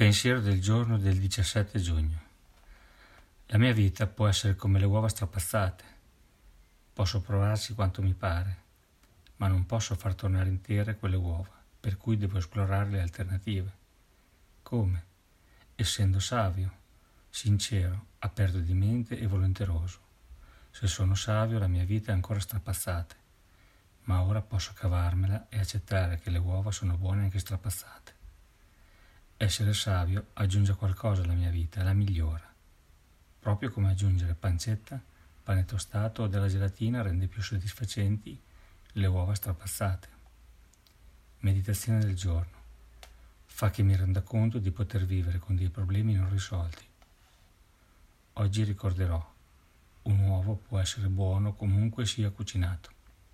Pensiero del giorno del 17 giugno. La mia vita può essere come le uova strapazzate. Posso provarci quanto mi pare, ma non posso far tornare intere quelle uova, per cui devo esplorare le alternative. Come? Essendo savio, sincero, aperto di mente e volenteroso. Se sono savio la mia vita è ancora strapazzata, ma ora posso cavarmela e accettare che le uova sono buone anche strapazzate. Essere savio aggiunge qualcosa alla mia vita, la migliora. Proprio come aggiungere pancetta, pane tostato o della gelatina rende più soddisfacenti le uova strapazzate. Meditazione del giorno. Fa che mi renda conto di poter vivere con dei problemi non risolti. Oggi ricorderò, un uovo può essere buono comunque sia cucinato.